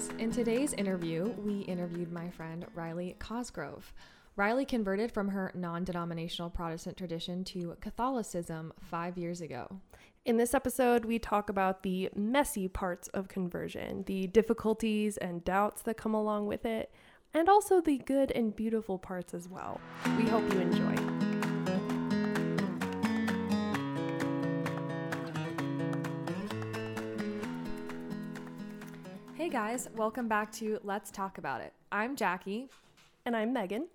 guys. In today's interview, we interviewed my friend Reilly Cosgrove. Reilly converted from her non denominational Protestant tradition to Catholicism five years ago. In this episode, we talk about the messy parts of conversion, the difficulties and doubts that come along with it, and also the good and beautiful parts as well. We hope you enjoy. Hey guys, welcome back to Let's Talk About It. I'm Jacque, And I'm Megan.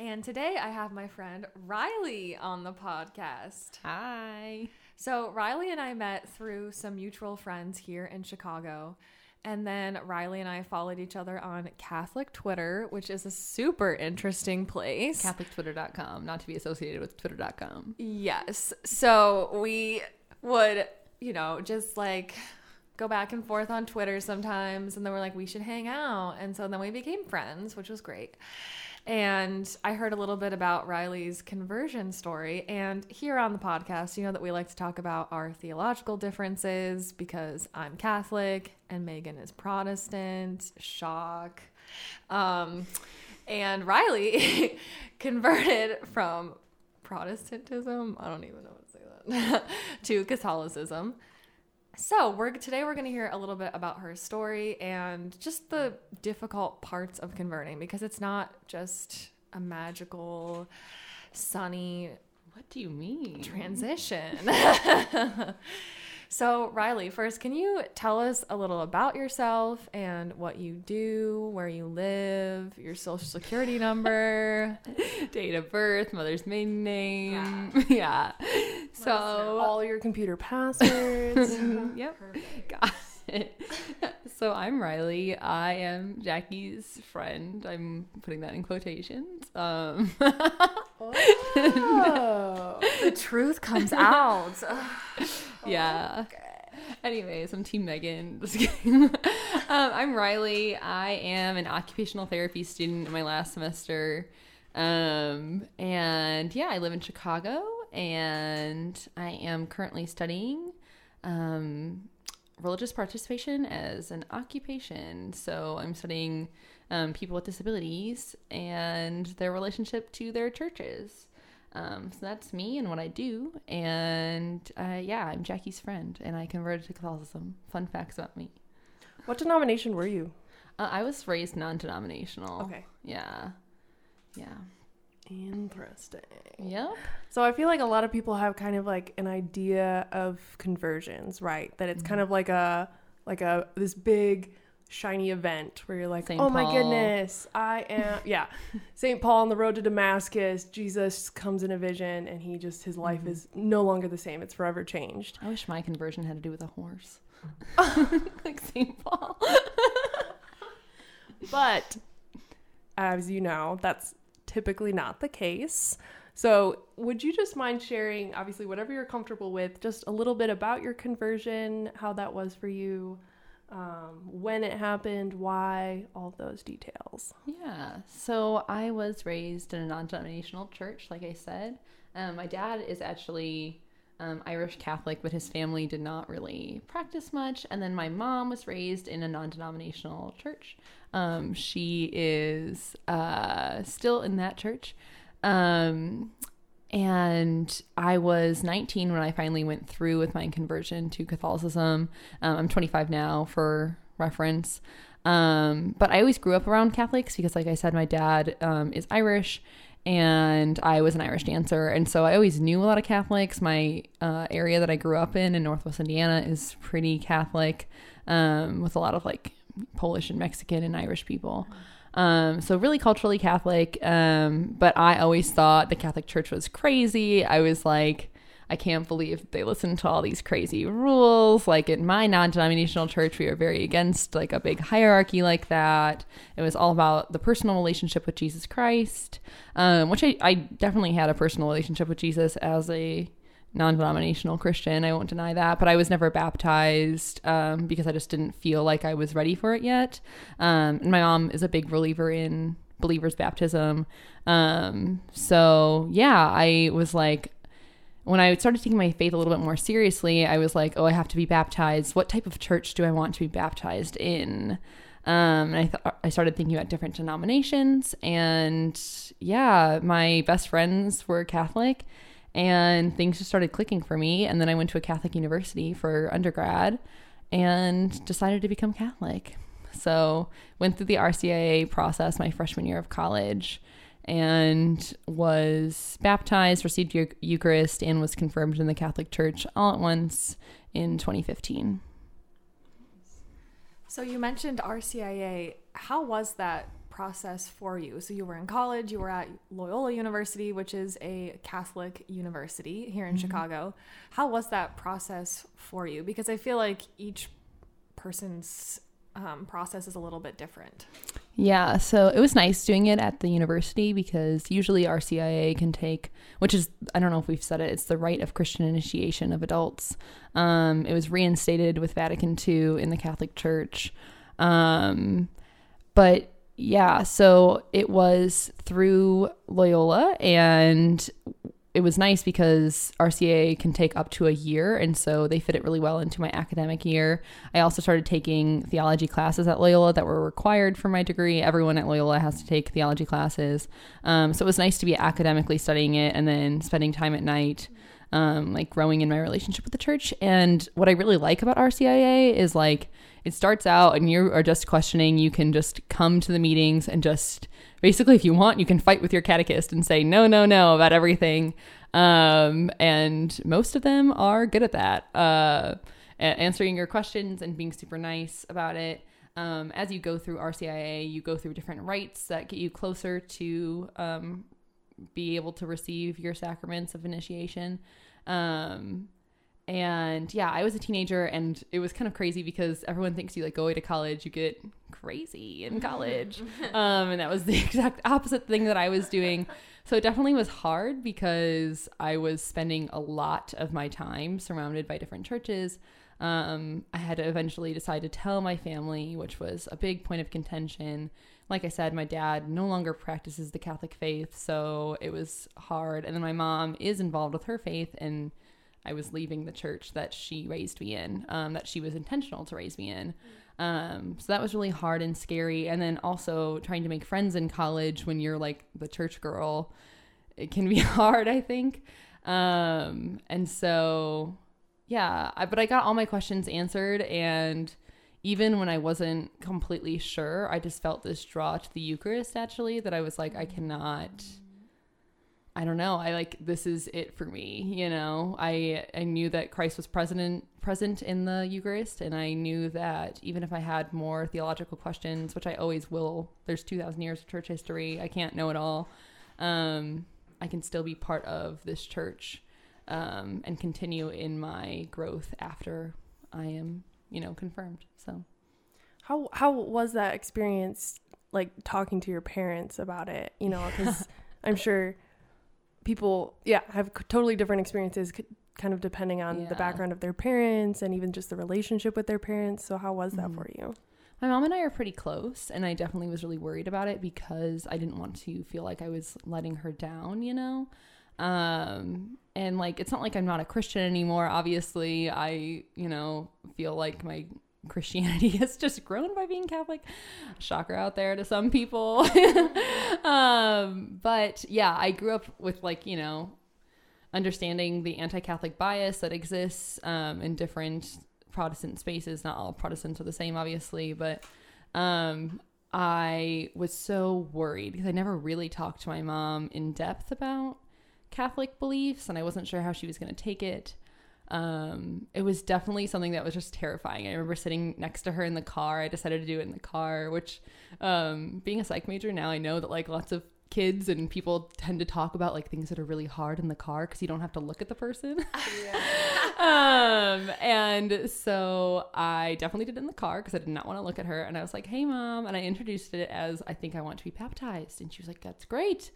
and today I have my friend Reilly on the podcast. Hi. So, Reilly and I met through some mutual friends here in Chicago. And then Reilly and I followed each other on Catholic Twitter, which is a super interesting place. CatholicTwitter.com, not to be associated with Twitter.com. Yes. So we would, you know, just like go back and forth on Twitter sometimes. And then we're like, we should hang out. And so then we became friends, which was great. And I heard a little bit about Reilly's conversion story. And here on the podcast, you know that we like to talk about our theological differences because I'm Catholic and Megan is Protestant. Shock. Um, and Reilly converted from Protestantism. I don't even know what to say that to Catholicism. So we're today we're going to hear a little bit about her story and just the difficult parts of converting because it's not just a magical, sunny What do you mean? transition. so Reilly, first, can you tell us a little about yourself and what you do, where you live, your social security number? Date of birth, mother's maiden name. Yeah. So, All your computer passwords. yep. Got it. So, I'm Reilly. I am Jacque's friend. I'm putting that in quotations. Um, oh. the truth comes out. yeah. Okay. Anyways, I'm Team Megan. Um, I'm Reilly. I am an occupational therapy student in my last semester. Um, and yeah, I live in Chicago and I am currently studying um, religious participation as an occupation. So I'm studying um, people with disabilities and their relationship to their churches. Um, so that's me and what I do. And uh, yeah, I'm Jacque's friend, and I converted to Catholicism. Fun facts about me. What denomination were you? Uh, I was raised non-denominational. Okay. Yeah. Yeah. Interesting. Yep. So I feel like a lot of people have kind of like an idea of conversions, right? That it's kind mm-hmm. of like a like a this big shiny event where you're like, Saint "Oh my goodness, I am yeah, St. Paul on the road to Damascus, Jesus comes in a vision and he just his life mm-hmm. is no longer the same. It's forever changed." I wish my conversion had to do with a horse, like Saint Paul. But as you know, that's typically not the case. So, would you just mind sharing, obviously, whatever you're comfortable with, just a little bit about your conversion, how that was for you, um, when it happened, why, all those details? Yeah. So I was raised in a non-denominational church, like I said. Um, my dad is actually um, Irish Catholic, but his family did not really practice much. And then my mom was raised in a non-denominational church. Um, she is uh, still in that church. Um, and I was 19 when I finally went through with my conversion to Catholicism. Um, I'm 25 now, for reference. Um, but I always grew up around Catholics because, like I said, my dad um, is Irish and I was an Irish dancer. And so I always knew a lot of Catholics. My uh, area that I grew up in, in Northwest Indiana, is pretty Catholic um, with a lot of like Polish and Mexican and Irish people. Um, so really culturally Catholic. Um, but I always thought the Catholic Church was crazy. I was like, I can't believe they listen to all these crazy rules. Like in my non-denominational church, we are very against like a big hierarchy like that. It was all about the personal relationship with Jesus Christ, um, which I, I definitely had a personal relationship with Jesus as a non-denominational Christian. I won't deny that, but I was never baptized um, because I just didn't feel like I was ready for it yet. Um, and my mom is a big believer in believers baptism. Um, so yeah, I was like, when I started taking my faith a little bit more seriously, I was like, oh, I have to be baptized. What type of church do I want to be baptized in? Um, and I, th- I started thinking about different denominations. And yeah, my best friends were Catholic and things just started clicking for me. And then I went to a Catholic university for undergrad and decided to become Catholic. So went through the RCIA process my freshman year of college and was baptized, received your Eucharist, and was confirmed in the Catholic Church all at once in 2015. So you mentioned RCIA. How was that process for you? So you were in college, you were at Loyola University, which is a Catholic university here in mm-hmm. Chicago. How was that process for you? Because I feel like each person's um, process is a little bit different. Yeah, so it was nice doing it at the university because usually RCIA can take, which is, I don't know if we've said it, it's the rite of Christian initiation of adults. Um, it was reinstated with Vatican II in the Catholic Church. Um, but yeah, so it was through Loyola and it was nice because RCIA can take up to a year, and so they fit it really well into my academic year. I also started taking theology classes at Loyola that were required for my degree. Everyone at Loyola has to take theology classes, um, so it was nice to be academically studying it and then spending time at night. Um, like growing in my relationship with the church. And what I really like about RCIA is like it starts out and you are just questioning. You can just come to the meetings and just basically, if you want, you can fight with your catechist and say no, no, no about everything. Um, and most of them are good at that, uh, answering your questions and being super nice about it. Um, as you go through RCIA, you go through different rites that get you closer to um, be able to receive your sacraments of initiation. Um, and yeah, I was a teenager and it was kind of crazy because everyone thinks you like go away to college, you get crazy in college. um, and that was the exact opposite thing that I was doing. So it definitely was hard because I was spending a lot of my time surrounded by different churches. Um, I had to eventually decide to tell my family, which was a big point of contention. Like I said, my dad no longer practices the Catholic faith, so it was hard. And then my mom is involved with her faith and I was leaving the church that she raised me in, um, that she was intentional to raise me in. Um, so that was really hard and scary. And then also trying to make friends in college when you're like the church girl, it can be hard, I think. Um, and so, yeah, I, but I got all my questions answered. And even when I wasn't completely sure, I just felt this draw to the Eucharist actually that I was like, I cannot I don't know. I like this is it for me. You know, I I knew that Christ was present present in the Eucharist, and I knew that even if I had more theological questions, which I always will, there's two thousand years of church history. I can't know it all. Um, I can still be part of this church um, and continue in my growth after I am, you know, confirmed. So, how how was that experience? Like talking to your parents about it, you know, because I'm sure people, yeah, have totally different experiences, kind of depending on yeah. the background of their parents and even just the relationship with their parents. So, how was that mm-hmm. for you? My mom and I are pretty close, and I definitely was really worried about it because I didn't want to feel like I was letting her down, you know? Um, and like, it's not like I'm not a Christian anymore. Obviously, I, you know, feel like my Christianity has just grown by being Catholic. Shocker out there to some people. um, but yeah, I grew up with like, you know, understanding the anti Catholic bias that exists um, in different Protestant spaces. Not all Protestants are the same, obviously, but um, I was so worried because I never really talked to my mom in depth about Catholic beliefs and I wasn't sure how she was going to take it um, it was definitely something that was just terrifying. I remember sitting next to her in the car. I decided to do it in the car, which, um, being a psych major now, I know that like lots of kids and people tend to talk about like things that are really hard in the car because you don't have to look at the person. um, and so I definitely did it in the car because I did not want to look at her. And I was like, "Hey, mom," and I introduced it as I think I want to be baptized, and she was like, "That's great."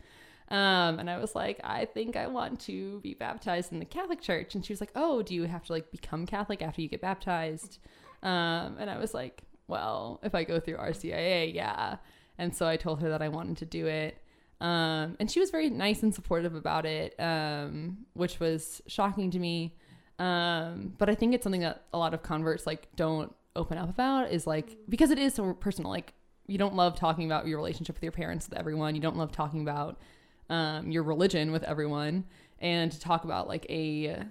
Um, and I was like, I think I want to be baptized in the Catholic Church. And she was like, Oh, do you have to like become Catholic after you get baptized? Um, and I was like, Well, if I go through RCIA, yeah. And so I told her that I wanted to do it. Um, and she was very nice and supportive about it, um, which was shocking to me. Um, but I think it's something that a lot of converts like don't open up about is like because it is so personal. Like you don't love talking about your relationship with your parents with everyone. You don't love talking about um, your religion with everyone, and to talk about like a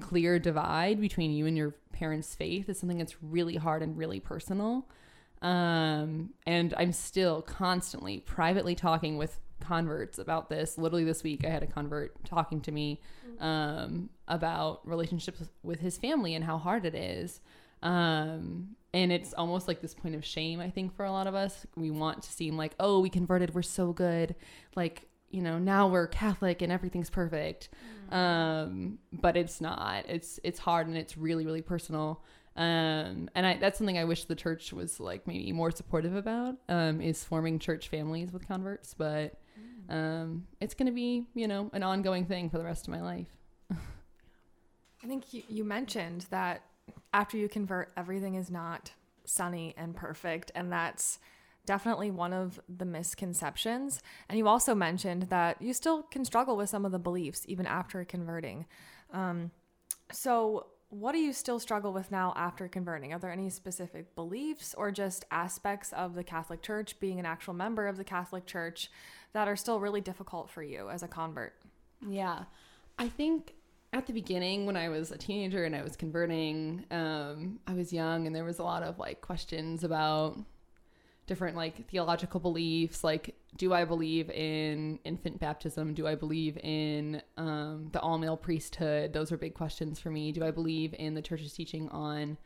clear divide between you and your parents' faith is something that's really hard and really personal. Um, and I'm still constantly privately talking with converts about this. Literally this week, I had a convert talking to me um, about relationships with his family and how hard it is. Um, and it's almost like this point of shame, I think, for a lot of us. We want to seem like, oh, we converted, we're so good. Like, you know, now we're Catholic and everything's perfect. Um, but it's not. It's it's hard and it's really, really personal. Um, and I, that's something I wish the church was like maybe more supportive about, um, is forming church families with converts. But um, it's going to be, you know, an ongoing thing for the rest of my life. I think you, you mentioned that after you convert, everything is not sunny and perfect. And that's definitely one of the misconceptions. And you also mentioned that you still can struggle with some of the beliefs even after converting. Um, so, what do you still struggle with now after converting? Are there any specific beliefs or just aspects of the Catholic Church, being an actual member of the Catholic Church, that are still really difficult for you as a convert? Yeah. I think at the beginning when I was a teenager and I was converting, um, I was young and there was a lot of like questions about different like theological beliefs like do i believe in infant baptism? Do i believe in um, the all male priesthood? Those are big questions for me. Do i believe in the church's teaching on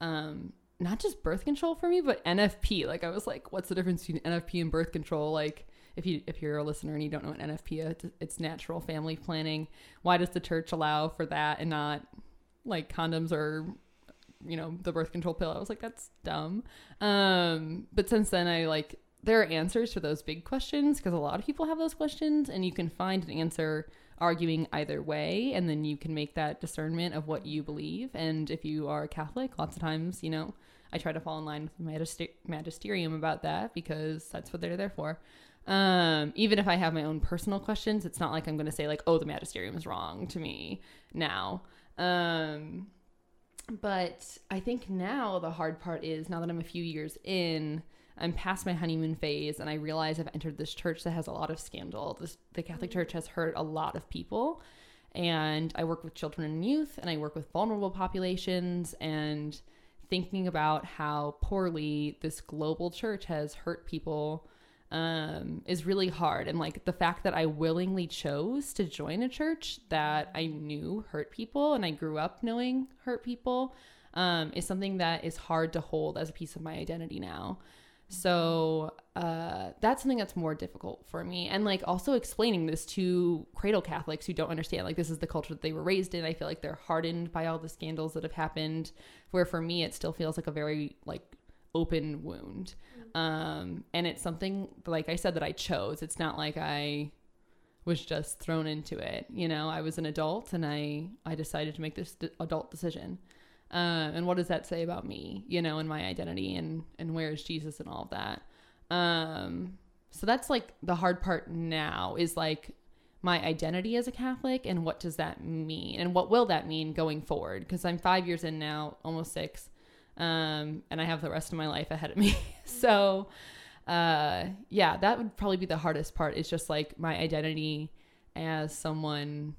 um, not just birth control for me but nfp like i was like what's the difference between nfp and birth control? Like if you if you're a listener and you don't know what nfp is it's natural family planning. Why does the church allow for that and not like condoms or you know the birth control pill. I was like that's dumb. Um but since then i like there are answers to those big questions because a lot of people have those questions and you can find an answer arguing either way and then you can make that discernment of what you believe. And if you are catholic lots of times you know i try to fall in line with the magister- magisterium about that because that's what they're there for. Um even if i have my own personal questions it's not like i'm going to say like oh the magisterium is wrong to me now. Um but I think now the hard part is now that I'm a few years in, I'm past my honeymoon phase, and I realize I've entered this church that has a lot of scandal. This, the Catholic mm. Church has hurt a lot of people, and I work with children and youth, and I work with vulnerable populations, and thinking about how poorly this global church has hurt people um, is really hard. And like the fact that I willingly chose to join a church that I knew hurt people and I grew up knowing hurt people um, is something that is hard to hold as a piece of my identity now. So uh, that's something that's more difficult for me. And like also explaining this to cradle Catholics who don't understand, like, this is the culture that they were raised in. I feel like they're hardened by all the scandals that have happened. Where for me, it still feels like a very like open wound. Um, and it's something, like I said, that I chose. It's not like I was just thrown into it. You know, I was an adult and I, I decided to make this d- adult decision. Uh, and what does that say about me, you know, and my identity and, and where is Jesus and all of that? Um, so that's like the hard part now is like my identity as a Catholic and what does that mean and what will that mean going forward? Because I'm five years in now, almost six um, and I have the rest of my life ahead of me. so, uh, yeah, that would probably be the hardest part. Is just like my identity as someone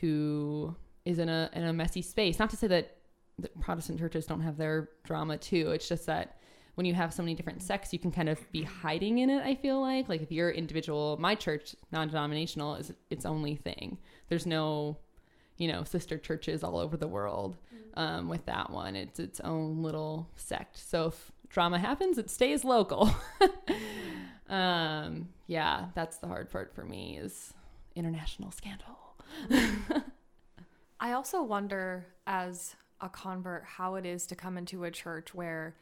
who is in a in a messy space. Not to say that the Protestant churches don't have their drama too. It's just that when you have so many different sects, you can kind of be hiding in it. I feel like like if you're individual, my church non-denominational is its only thing. There's no you know sister churches all over the world um, with that one. It's its own little sect. So if drama happens it stays local. Um, yeah that's the hard part for me is international scandal. I also wonder, as a convert, how it is to come into a church where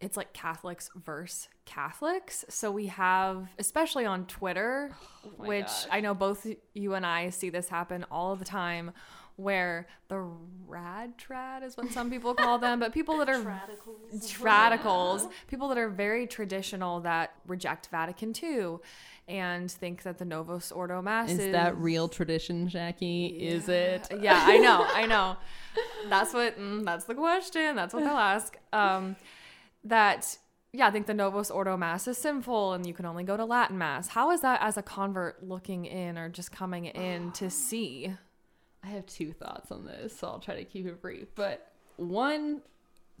it's like Catholics versus Catholics. So we have, especially on Twitter, my which gosh. I know both you and I see this happen all the time, where the rad trad is what some people call them, but people that are radicals, radicals, people that are very traditional that reject Vatican II and think that the Novus Ordo Mass Is that real tradition, Jacque? Is it? yeah, I know, I know. That's what. Mm, that's the question. That's what they'll ask. Um, that yeah, I think the Novus Ordo Mass is sinful, and you can only go to Latin Mass. How is that as a convert looking in or just coming in to see? I have two thoughts on this, so I'll try to keep it brief. But one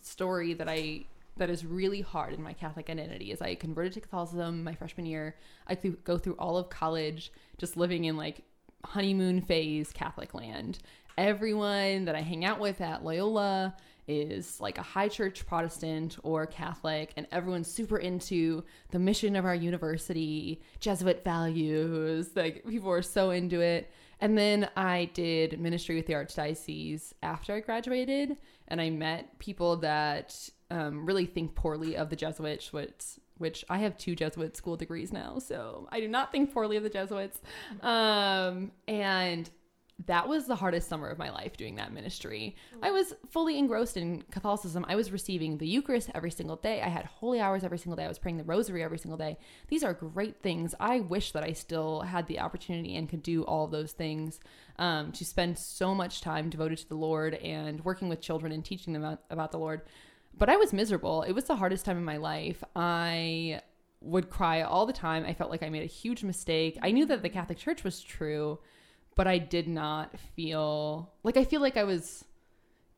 story that I that is really hard in my Catholic identity is I converted to Catholicism my freshman year. I could go through all of college just living in like honeymoon phase Catholic land. Everyone that I hang out with at Loyola is like a high church Protestant or Catholic, and everyone's super into the mission of our university, Jesuit values. Like people are so into it. And then I did ministry with the Archdiocese after I graduated, and I met people that um, really think poorly of the Jesuits, which which I have two Jesuit school degrees now, so I do not think poorly of the Jesuits. Um, and that was the hardest summer of my life doing that ministry. I was fully engrossed in Catholicism. I was receiving the Eucharist every single day. I had holy hours every single day. I was praying the rosary every single day. These are great things. I wish that I still had the opportunity and could do all of those things um, to spend so much time devoted to the Lord and working with children and teaching them about, about the Lord. But I was miserable. It was the hardest time in my life. I would cry all the time. I felt like I made a huge mistake. I knew that the Catholic Church was true, but I did not feel like I feel like I was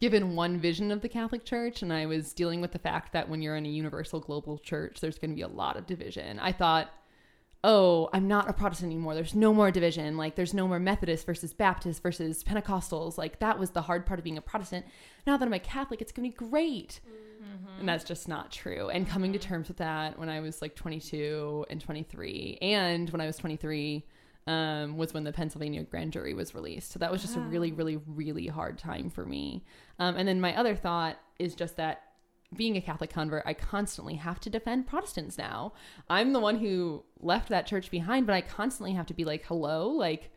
given one vision of the Catholic Church and I was dealing with the fact that when you're in a universal global church, there's going to be a lot of division. I thought, oh, I'm not a Protestant anymore. There's no more division. Like, there's no more Methodist versus Baptist versus Pentecostals. Like, that was the hard part of being a Protestant. Now that I'm a Catholic, it's going to be great. Mm-hmm. And that's just not true. And coming to mm-hmm. terms with that when I was like 22 and 23, and when I was 23, um, was when the Pennsylvania grand jury was released. So that was just a really, really, really hard time for me. Um, and then my other thought is just that being a Catholic convert, I constantly have to defend Protestants now. I'm the one who left that church behind, but I constantly have to be like, hello, like,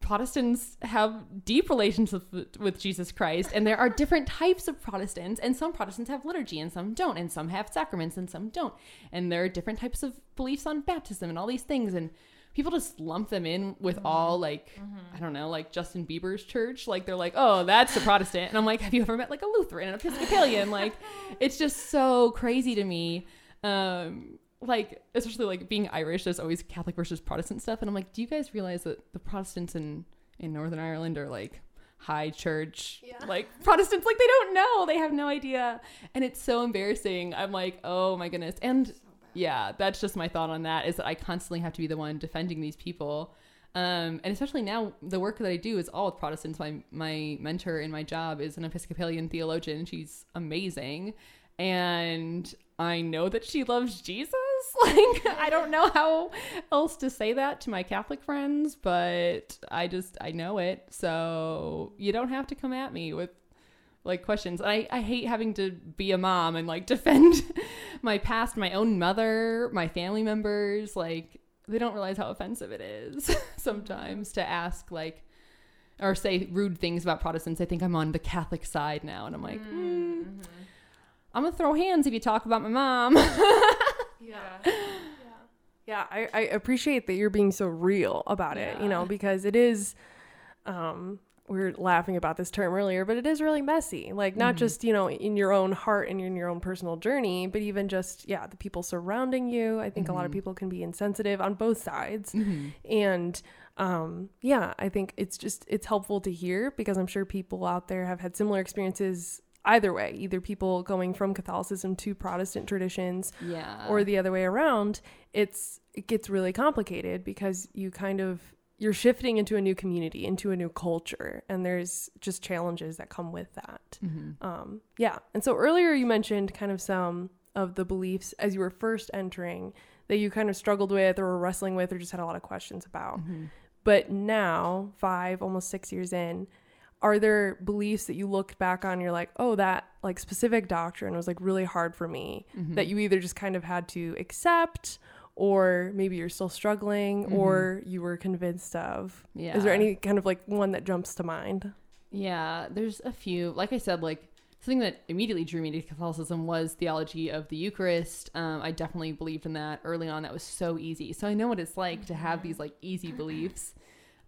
Protestants have deep relations with, with Jesus Christ, and there are different types of Protestants, and some Protestants have liturgy and some don't, and some have sacraments and some don't, and there are different types of beliefs on baptism and all these things, and people just lump them in with all like I don't know, like Justin Bieber's church, like they're like, oh, that's a Protestant, and I'm like, have you ever met like a Lutheran, an Episcopalian? like, it's just so crazy to me. Um, like especially like being Irish, there's always Catholic versus Protestant stuff, and I'm like, do you guys realize that the Protestants in in Northern Ireland are like high church, like Protestants? Like they don't know, they have no idea, and it's so embarrassing. I'm like, oh my goodness, and yeah, that's just my thought on that is that I constantly have to be the one defending these people. Um, and especially now, the work that I do is all with Protestants. My my mentor in my job is an Episcopalian theologian. She's amazing, and I know that she loves Jesus. Like I don't know how else to say that to my Catholic friends, but I just I know it. So you don't have to come at me with like questions. I, I hate having to be a mom and like defend my past, my own mother, my family members. Like they don't realize how offensive it is sometimes to ask like or say rude things about Protestants. I think I'm on the Catholic side now, and I'm like, mm, I'm gonna throw hands if you talk about my mom. Yeah. Yeah, I, I appreciate that you're being so real about it, you know, because it is um we were laughing about this term earlier, but it is really messy. Like not mm-hmm. just, you know, in your own heart and in your own personal journey, but even just, yeah, the people surrounding you. I think a lot of mm-hmm. people can be insensitive on both sides. Mm-hmm. And um yeah, I think it's just it's helpful to hear because I'm sure people out there have had similar experiences either way, either people going from Catholicism to Protestant traditions yeah. or the other way around, it's it gets really complicated because you kind of you're shifting into a new community, into a new culture, and there's just challenges that come with that. Um, yeah, and so earlier you mentioned kind of some of the beliefs as you were first entering that you kind of struggled with or were wrestling with or just had a lot of questions about. But now, five, almost six years in, are there beliefs that you looked back on you're like oh that like specific doctrine was like really hard for me Mm-hmm. that you either just kind of had to accept or maybe you're still struggling or you were convinced of Yeah. is there any kind of like one that jumps to mind Yeah, there's a few. Like I said, like something that immediately drew me to Catholicism was theology of the Eucharist. Um, I definitely believed in that early on. That was so easy. So I know what it's like to have these like easy beliefs.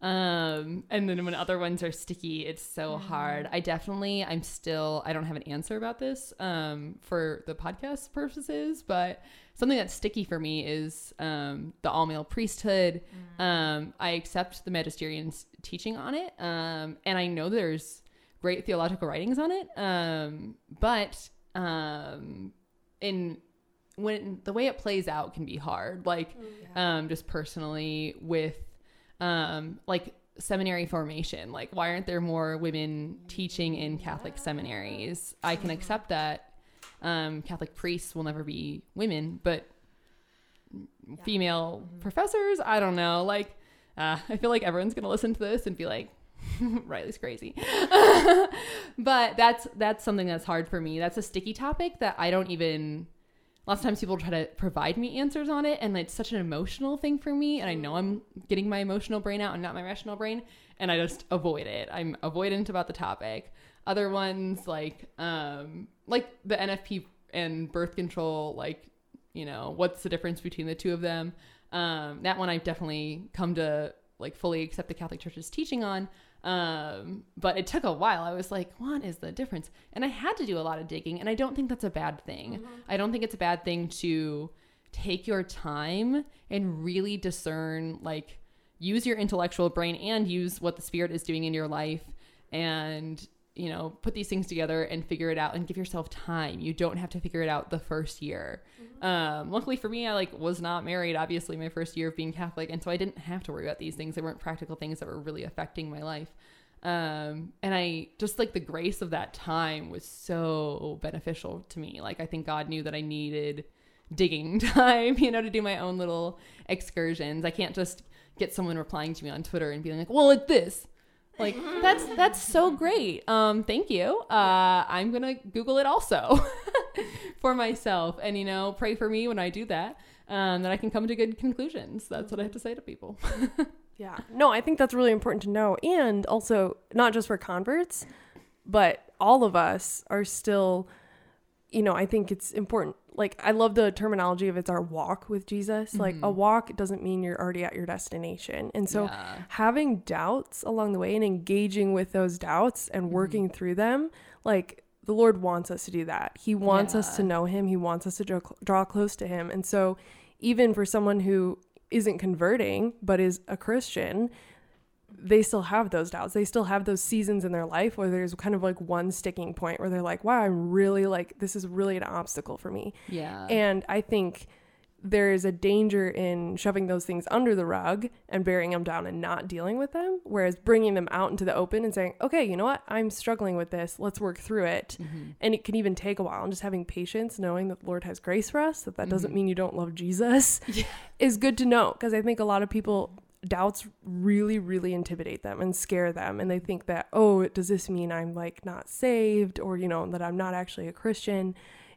Um, and then when other ones are sticky, it's so hard. I definitely, I'm still, I don't have an answer about this um, for the podcast purposes, but something that's sticky for me is um, the all male priesthood. Um, I accept the magisterium's teaching on it, um, and I know there's great theological writings on it. Um, but um, in when the way it plays out can be hard, like um, just personally with um, like seminary formation. Like, why aren't there more women teaching in Catholic seminaries? I can accept that um, Catholic priests will never be women, but female professors, I don't know. Like, uh, I feel like everyone's gonna listen to this and be like, Reilly's crazy. but that's that's something that's hard for me. That's a sticky topic that I don't even. Lots of times people try to provide me answers on it, and it's such an emotional thing for me. And I know I'm getting my emotional brain out and not my rational brain, and I just avoid it. I'm avoidant about the topic. Other ones like um like the NFP and birth control, like you know what's the difference between the two of them. Um, that one I've definitely come to like fully accept the Catholic Church's teaching on. Um, but it took a while. I was like, what is the difference? And I had to do a lot of digging, and I don't think that's a bad thing. I don't think it's a bad thing to take your time and really discern, like, use your intellectual brain and use what the Spirit is doing in your life and you know put these things together and figure it out and give yourself time. You don't have to figure it out the first year. Um luckily for me i like was not married obviously my first year of being catholic and so i didn't have to worry about these things. They weren't practical things that were really affecting my life. Um and i just like the grace of that time was so beneficial to me. Like i think god knew that i needed digging time you know to do my own little excursions. I can't just get someone replying to me on twitter and being like well it's this like that's that's so great um thank you uh i'm gonna google it also for myself and you know pray for me when i do that um that i can come to good conclusions that's what i have to say to people Yeah. No, I think that's really important to know. And also, not just for converts, but all of us are still, you know, I think it's important. Like, I love the terminology of it's our walk with Jesus. Like, a mm-hmm. walk doesn't mean you're already at your destination. And so, Yeah. having doubts along the way and engaging with those doubts and mm-hmm. working through them, like, the Lord wants us to do that. He wants us to know Him, He wants us to draw, draw close to Him. And so, even for someone who isn't converting but is a Christian, they still have those doubts. They still have those seasons in their life where there's kind of like one sticking point where they're like, wow, I'm really like, this is really an obstacle for me. yeah And I think there is a danger in shoving those things under the rug and burying them down and not dealing with them, whereas bringing them out into the open and saying, okay, you know what? I'm struggling with this. Let's work through it. Mm-hmm. And it can even take a while. And just having patience, knowing that the Lord has grace for us, that that doesn't mm-hmm. mean you don't love Jesus, is good to know. Because I think a lot of people, doubts really, really intimidate them and scare them. And they think that, oh, does this mean I'm like not saved or, you know, that I'm not actually a Christian?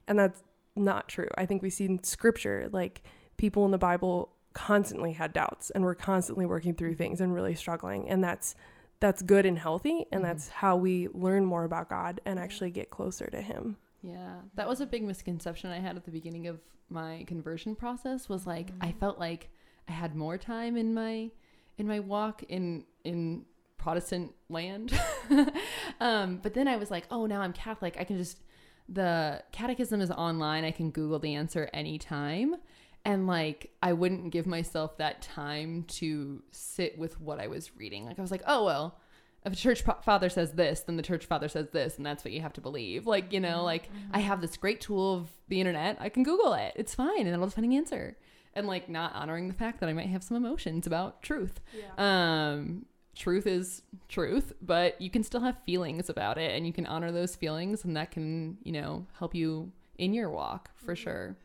And that's not true. I think we see in scripture, like people in the Bible constantly had doubts and were constantly working through things and really struggling. And that's that's good and healthy and mm-hmm. that's how we learn more about God and actually get closer to him. Yeah, that was a big misconception I had at the beginning of my conversion process was like I mm. felt like I had more time in my in my walk in in Protestant land. um, but then I was like, oh, now I'm Catholic. I can just the catechism is online. I can Google the answer anytime. And like I wouldn't give myself that time to sit with what I was reading. Like I was like, oh well, if a church father says this, then the church father says this, and that's what you have to believe. Like, you know, like I have this great tool of the internet. I can Google it. It's fine, and I'll just find an answer. And like not honoring the fact that I might have some emotions about truth. Um, truth is truth, but you can still have feelings about it, and you can honor those feelings, and that can, you know, help you in your walk for sure.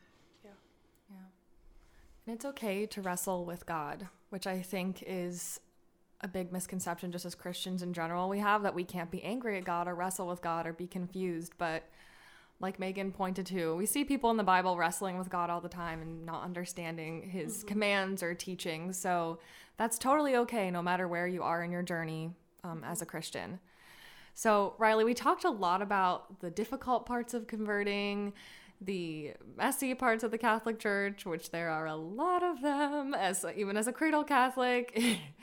Yeah. Yeah. And it's okay to wrestle with God, which I think is a big misconception just as Christians in general we have that we can't be angry at God or wrestle with God or be confused. But like Megan pointed to, we see people in the Bible wrestling with God all the time and not understanding his commands or teachings. So that's totally okay no matter where you are in your journey um, as a Christian. So, Reilly, we talked a lot about the difficult parts of converting, the messy parts of the Catholic Church, which there are a lot of them. As even as a cradle Catholic,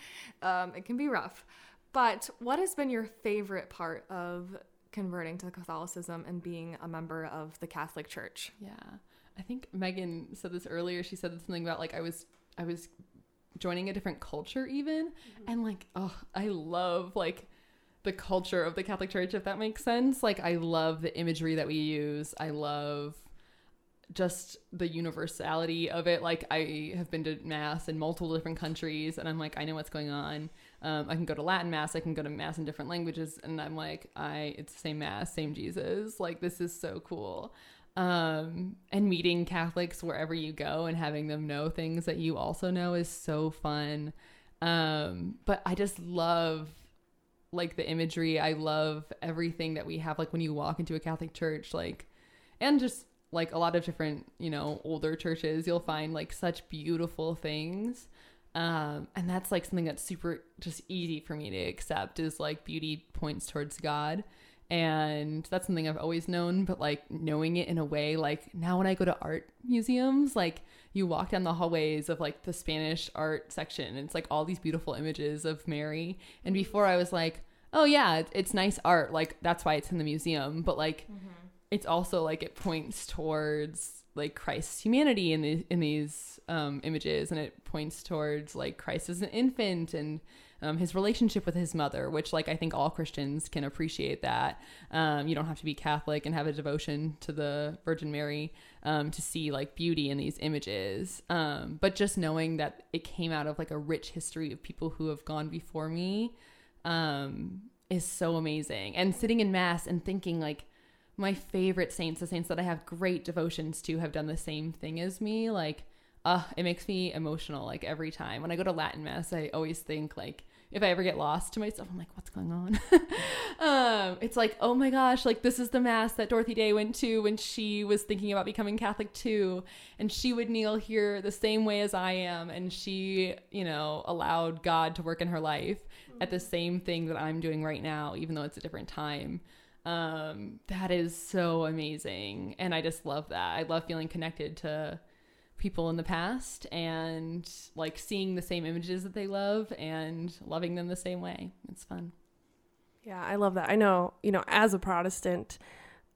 um, it can be rough. But what has been your favorite part of converting to Catholicism and being a member of the Catholic Church? Yeah. I think Megan said this earlier. She said something about like I was I was joining a different culture even mm-hmm. and like oh I love like the culture of the Catholic Church if that makes sense. Like I love the imagery that we use. I love just the universality of it. Like I have been to mass in multiple different countries, and I'm like, I know what's going on. Um, I can go to Latin mass, I can go to mass in different languages, and I'm like, I it's the same mass, same Jesus. Like this is so cool. Um, and meeting Catholics wherever you go and having them know things that you also know is so fun. Um, but I just love like the imagery. I love everything that we have. Like when you walk into a Catholic church, like, and just like a lot of different, you know, older churches, you'll find like such beautiful things. Um, and that's like something that's super just easy for me to accept is like beauty points towards God. And that's something I've always known, but like knowing it in a way, like now when I go to art museums, like you walk down the hallways of like the Spanish art section, and it's like all these beautiful images of Mary. And before I was like, oh yeah, it's nice art, like that's why it's in the museum. But like it's also like it points towards like Christ's humanity in the in these um, images, and it points towards like Christ as an infant and um, his relationship with his mother, which like I think all Christians can appreciate that. Um, you don't have to be Catholic and have a devotion to the Virgin Mary um, to see like beauty in these images. Um, but just knowing that it came out of like a rich history of people who have gone before me um, is so amazing. And sitting in mass and thinking like my favorite saints, the saints that I have great devotions to, have done the same thing as me. Like, uh, it makes me emotional like every time. When I go to Latin mass, I always think like if I ever get lost to myself, I'm like, what's going on? um, it's like, oh my gosh, like this is the mass that Dorothy Day went to when she was thinking about becoming Catholic too. And she would kneel here the same way as I am. And she, you know, allowed God to work in her life at the same thing that I'm doing right now, even though it's a different time. Um, that is so amazing. And I just love that. I love feeling connected to people in the past and like seeing the same images that they love and loving them the same way. It's fun. Yeah, I love that. I know, you know, as a Protestant,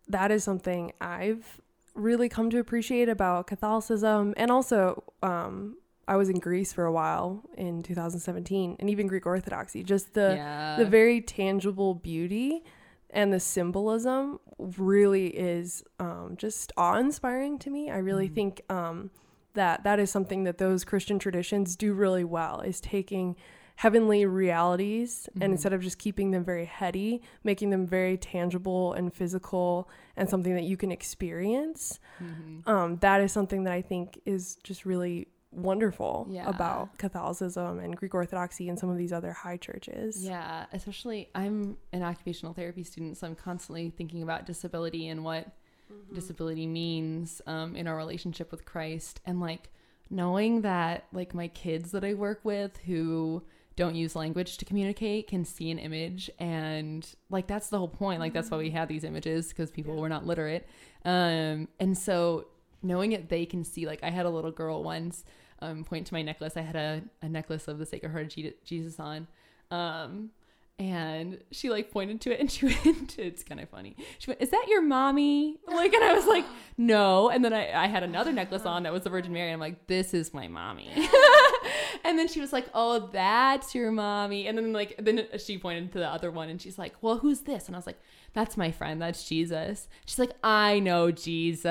that is something I've really come to appreciate about Catholicism. And also, um, I was in Greece for a while in 2017 and even Greek Orthodoxy. Just the yeah. the very tangible beauty and the symbolism really is um, just awe-inspiring to me. I really Mhm. think um, that that is something that those Christian traditions do really well is taking heavenly realities Mhm. and instead of just keeping them very heady, making them very tangible and physical and something that you can experience. Mhm. Um, that is something that I think is just really wonderful Yeah. about Catholicism and Greek Orthodoxy and some of these other high churches. Yeah, especially I'm an occupational therapy student, so I'm constantly thinking about disability and what disability means um, in our relationship with Christ, and like knowing that like my kids that I work with who don't use language to communicate can see an image and like that's the whole point. Like that's why we have these images because people were not literate. Um and so knowing it they can see like i had a little girl once um point to my necklace. I had a, a necklace of the sacred heart of jesus on um and she like pointed to it and she went it's kind of funny. She went is that your mommy? Like and i was like no. And then i, I had another necklace on that was the virgin mary and i'm like this is my mommy and then she was like oh that's your mommy. And then like then she pointed to the other one and she's like well who's this? And i was like that's my friend. That's jesus. She's like i know jesus.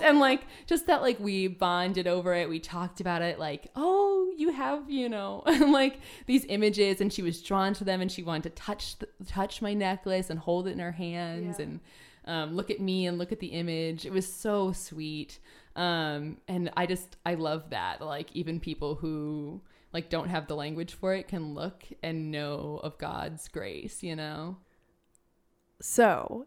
And like just that like we bonded over it. We talked about it like oh you have you know like these images. And she was drawn to them and she wanted to touch the, touch my necklace and hold it in her hands Yeah. and um, look at me and look at the image. It was so sweet um, and i just i love that like even people who like don't have the language for it can look and know of God's grace, you know? So,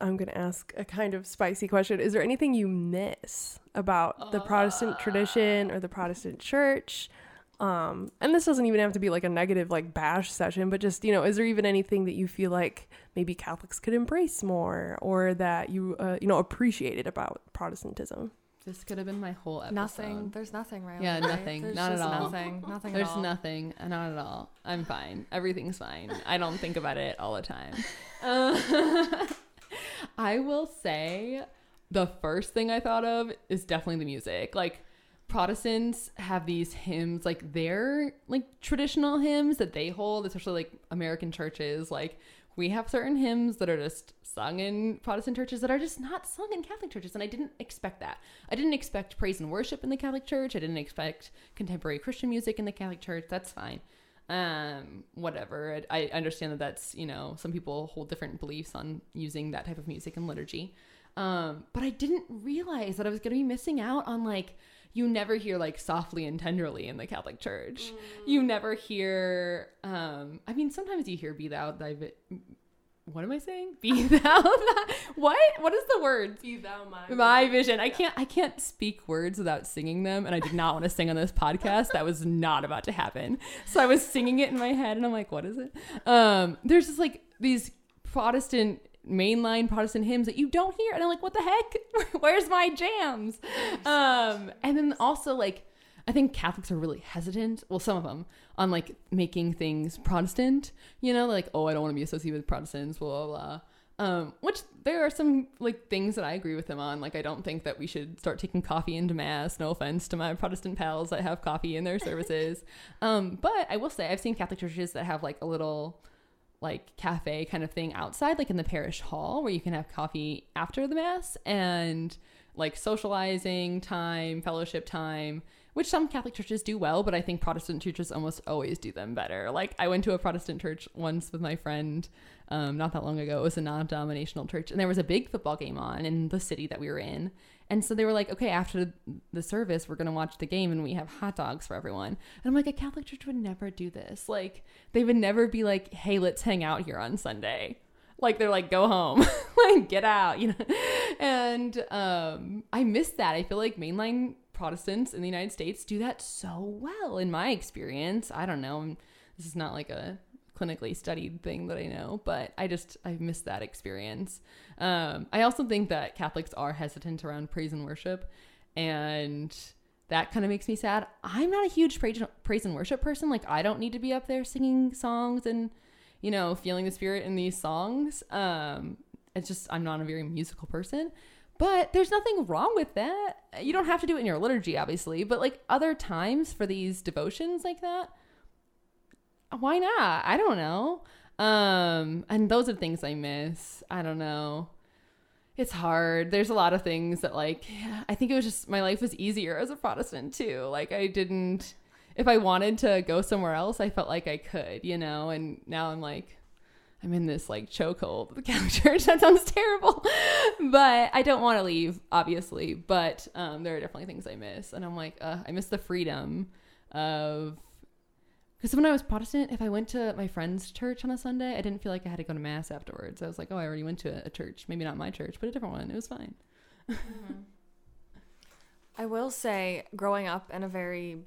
I'm going to ask a kind of spicy question. Is there anything you miss about the Protestant tradition or the Protestant church? Um, and this doesn't even have to be like a negative like bash session, but just, you know, is there even anything that you feel like maybe Catholics could embrace more or that you uh, you know, appreciated about Protestantism? This could have been my whole episode. Nothing. There's nothing, right? Yeah, nothing. There's Not at all. Nothing. Nothing. There's at all. nothing, not at all. I'm fine. Everything's fine. I don't think about it all the time. Uh, I will say the first thing I thought of is definitely the music. Like Protestants have these hymns, like they're like traditional hymns that they hold, especially like American churches. Like we have certain hymns that are just sung in Protestant churches that are just not sung in Catholic churches. And I didn't expect that. I didn't expect praise and worship in the Catholic Church. I didn't expect contemporary Christian music in the Catholic Church. That's fine. Um, whatever. I, I understand that that's, you know, some people hold different beliefs on using that type of music in liturgy. Um, but I didn't realize that I was going to be missing out on like, you never hear like softly and tenderly in the Catholic Church. You never hear, um, I mean, sometimes you hear be thou thy, vi- what am I saying? Be thou thy, what? What is the word? Be thou my my vision i can't i can't speak words without singing them and i did not want to sing on this podcast that was not about to happen so i was singing it in my head and i'm like what is it um there's just like these protestant mainline protestant hymns that you don't hear and i'm like what the heck where's my jams um and then also like I think Catholics are really hesitant, well, some of them, on like making things Protestant. You know, like, oh, I don't want to be associated with Protestants, blah, blah, blah. Um, which there are some like things that I agree with them on. Like, I don't think that we should start taking coffee into mass. No offense to my Protestant pals that have coffee in their services. um, but I will say, I've seen Catholic churches that have like a little like cafe kind of thing outside, like in the parish hall, where you can have coffee after the mass and like socializing time, fellowship time, which some Catholic churches do well, but I think Protestant churches almost always do them better. Like I went to a Protestant church once with my friend um, not that long ago. It was a non-denominational church, and there was a big football game on in the city that we were in. And so they were like, okay, after the service, we're going to watch the game and we have hot dogs for everyone. And I'm like, a Catholic church would never do this. Like, they would never be like, hey, let's hang out here on Sunday. Like, they're like, go home, like, get out, you know? And um, I miss that. I feel like mainline Protestants in the United States do that so well, in my experience. I don't know. This is not like a clinically studied thing that I know, but I just I miss that experience. Um, I also think that Catholics are hesitant around praise and worship, and that kind of makes me sad. I'm not a huge praise, praise and worship person. Like I don't need to be up there singing songs and you know feeling the spirit in these songs. Um, it's just I'm not a very musical person. But there's nothing wrong with that. You don't have to do it in your liturgy, obviously, but like other times for these devotions like that, why not? I don't know. Um, and those are things I miss. I don't know. It's hard. There's a lot of things that like I think it was just my life was easier as a Protestant too. Like I didn't if I wanted to go somewhere else, I felt like I could, you know, and now I'm like I'm in this like chokehold with the Catholic Church. That sounds terrible, but I don't want to leave, obviously. But um, there are definitely things I miss, and I'm like, uh, I miss the freedom of because when I was Protestant, if I went to my friend's church on a Sunday, I didn't feel like I had to go to mass afterwards. I was like, oh, I already went to a, a church, maybe not my church, but a different one. It was fine. I will say, growing up in a very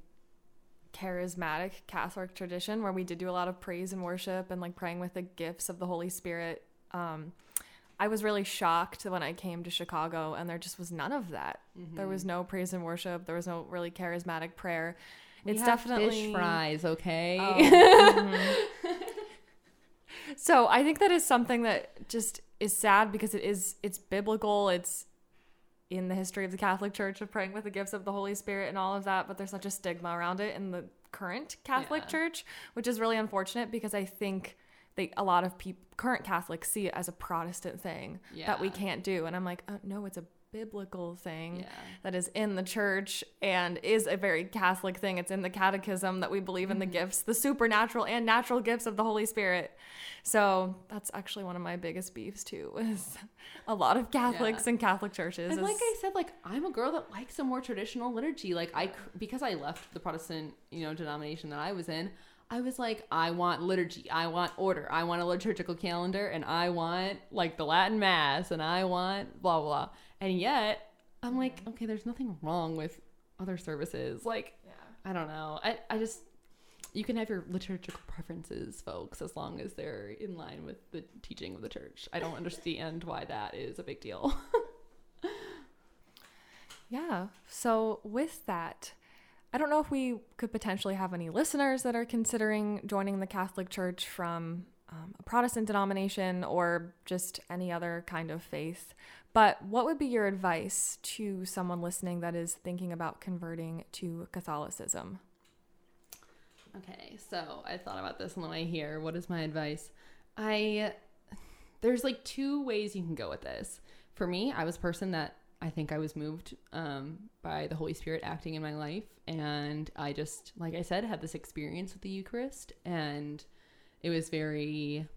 charismatic Catholic tradition where we did do a lot of praise and worship and like praying with the gifts of the Holy Spirit, um, I was really shocked when I came to Chicago and there just was none of that. There was no praise and worship. There was no really charismatic prayer. We it's definitely fish fries, okay? Oh, mhm. so I think that is something that just is sad because it is it's biblical. It's in the history of the Catholic Church of praying with the gifts of the Holy Spirit and all of that, but there's such a stigma around it in the current Catholic Yeah. Church, which is really unfortunate because I think they a lot of people current Catholics see it as a Protestant thing that we can't do, and I'm like, uh, no, it's a biblical thing Yeah. that is in the church and is a very Catholic thing. It's in the catechism that we believe in the mm-hmm. gifts, the supernatural and natural gifts of the Holy Spirit. So that's actually one of my biggest beefs too. Is a lot of Catholics and Catholic churches. And is- like I said, like I'm a girl that likes a more traditional liturgy. Like I, because I left the Protestant, you know, denomination that I was in, I was like, I want liturgy, I want order, I want a liturgical calendar, and I want like the Latin Mass, and I want blah blah. blah. And yet, I'm like, okay, there's nothing wrong with other services. Like, I don't know. I, I just you can have your liturgical preferences, folks, as long as they're in line with the teaching of the church. I don't understand why that is a big deal. Yeah. So with that, I don't know if we could potentially have any listeners that are considering joining the Catholic Church from um, a Protestant denomination or just any other kind of faith. But what would be your advice to someone listening that is thinking about converting to Catholicism? Okay, so I thought about this on the way here. What is my advice? I there's like two ways you can go with this. For me, I was a person that I think I was moved um, by the Holy Spirit acting in my life, and I just, like I said, had this experience with the Eucharist, and it was very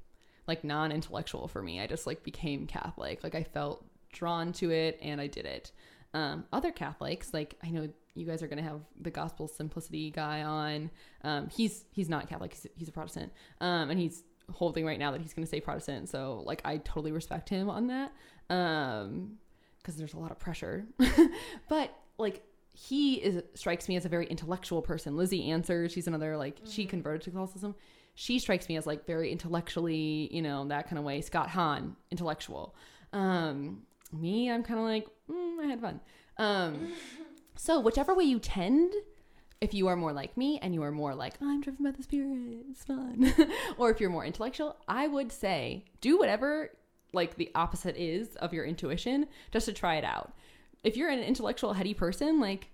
like non-intellectual for me. I just like became Catholic. Like I felt drawn to it, and I did it. Um, other Catholics, like I know you guys are gonna have the Gospel Simplicity guy on. Um, he's he's not Catholic. He's, he's a Protestant, um, and he's holding right now that he's gonna say Protestant. So like I totally respect him on that. Um, because there's a lot of pressure. but like he is strikes me as a very intellectual person. Lizzie answers. She's another like she converted to Catholicism. She strikes me as like very intellectually, you know, that kind of way. Scott Hahn, intellectual. Um, me, I'm kind of like mm, I had fun. Um, so whichever way you tend, if you are more like me and you are more like I'm driven by the spirit, it's fun, or if you're more intellectual, I would say do whatever like the opposite is of your intuition just to try it out. If you're an intellectual heady person, like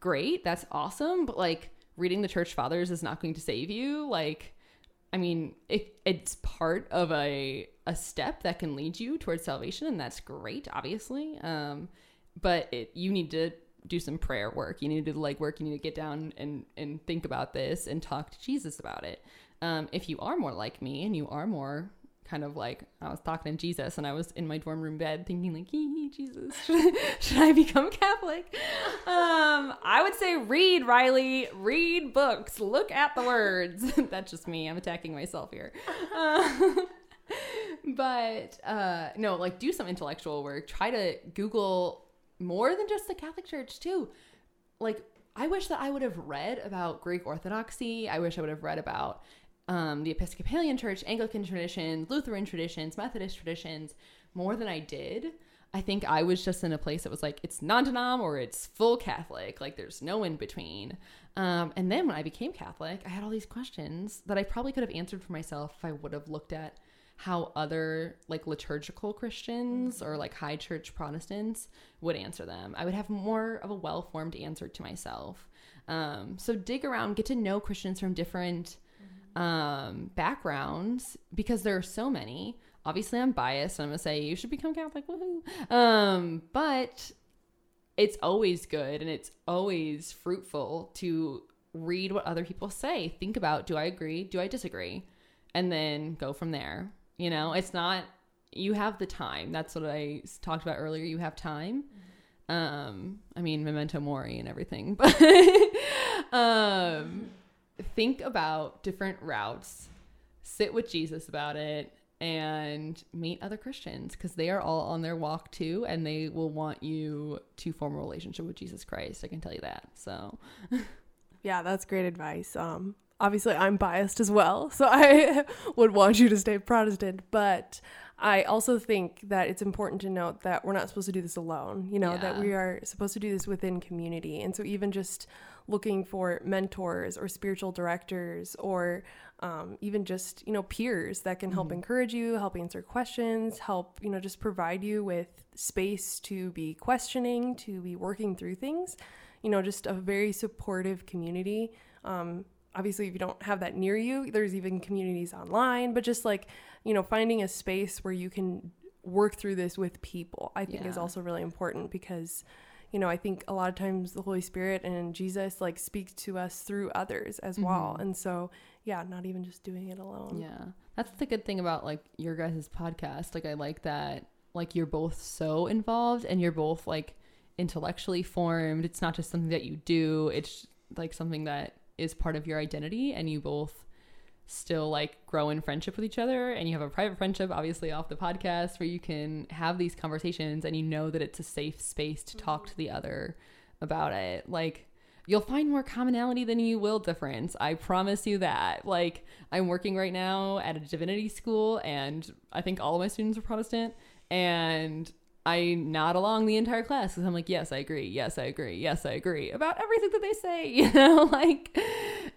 great, that's awesome, but like reading the church fathers is not going to save you. Like I mean, it, it's part of a a step that can lead you towards salvation and that's great, obviously. Um but it, you need to do some prayer work. You need to do the legwork. You need to get down and, and think about this and talk to Jesus about it. Um, if you are more like me and you are more kind of like I was talking to Jesus and I was in my dorm room bed thinking like, "Hee, Jesus, should, should I become Catholic? Um, I would say read Reilly, read books, look at the words. That's just me. I'm attacking myself here. Uh, but uh, no, like do some intellectual work. Try to Google more than just the Catholic Church too. Like I wish that I would have read about Greek Orthodoxy. I wish I would have read about um, the Episcopalian Church, Anglican traditions, Lutheran traditions, Methodist traditions more than I did. I think I was just in a place that was like it's non-denom or it's full Catholic. Like there's no in between. Um, and then when I became Catholic, I had all these questions that I probably could have answered for myself if I would have looked at how other like liturgical Christians or like high church Protestants would answer them. I would have more of a well formed answer to myself. Um, so dig around, get to know Christians from different um, backgrounds because there are so many. Obviously, I'm biased. And I'm gonna say you should become Catholic, woohoo! Um, but it's always good and it's always fruitful to read what other people say. Think about: Do I agree? Do I disagree? And then go from there. You know, it's not. You have the time. That's what I talked about earlier. You have time. Um, I mean, memento mori and everything, but um, think about different routes. Sit with Jesus about it and meet other Christians because they are all on their walk too, and they will want you to form a relationship with Jesus Christ. I can tell you that. So, Yeah, that's great advice. Um, obviously, I'm biased as well, so I would want you to stay Protestant. But I also think that it's important to note that we're not supposed to do this alone. You know, that we are supposed to do this within community. And so, even just looking for mentors or spiritual directors or um, even just, you know, peers that can help encourage you, help answer questions, help, you know, just provide you with space to be questioning, to be working through things. You know, just a very supportive community. Um, obviously, if you don't have that near you, there's even communities online, but just like, you know, finding a space where you can work through this with people, I think is also really important because you know, I think a lot of times the Holy Spirit and Jesus like speak to us through others as well. Mhm. And so, yeah, not even just doing it alone. Yeah. That's the good thing about like your guys' podcast. Like I like that like you're both so involved and you're both like intellectually formed. It's not just something that you do. It's like something that is part of your identity and you both still like grow in friendship with each other and you have a private friendship obviously off the podcast where you can have these conversations and you know that it's a safe space to talk to the mm-hmm. other about it. Like you'll find more commonality than you will difference. I promise you that. Like, I'm working right now at a divinity school, and I think all of my students are Protestant, and I nod along the entire class because I'm like, yes, I agree. Yes, I agree. Yes, I agree about everything that they say. You know, like,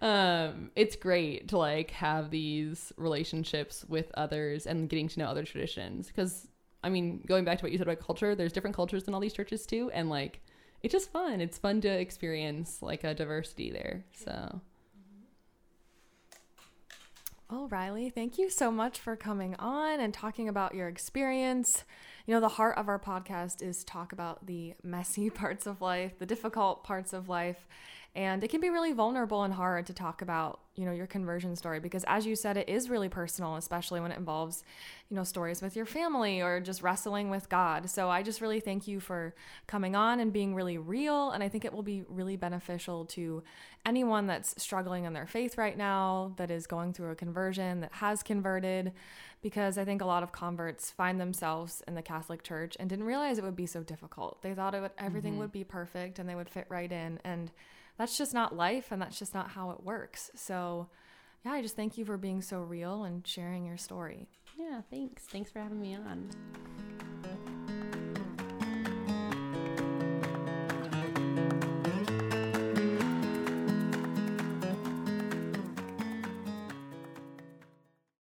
um, it's great to like have these relationships with others and getting to know other traditions because. I mean, going back to what you said about culture, there's different cultures in all these churches too, and like it's just fun. It's fun to experience like a diversity there. So Well, Reilly, thank you so much for coming on and talking about your experience. You know, the heart of our podcast is talk about the messy parts of life, the difficult parts of life. And it can be really vulnerable and hard to talk about, you know, your conversion story because as you said, it is really personal, especially when it involves, you know, stories with your family or just wrestling with God. So I just really thank you for coming on and being really real. And I think it will be really beneficial to anyone that's struggling in their faith right now, that is going through a conversion, that has converted, because I think a lot of converts find themselves in the Catholic Church and didn't realize it would be so difficult. They thought it would, everything mm-hmm. would be perfect and they would fit right in. And that's just not life and that's just not how it works. So, yeah, I just thank you for being so real and sharing your story. yeah, thanks. Thanks for having me on.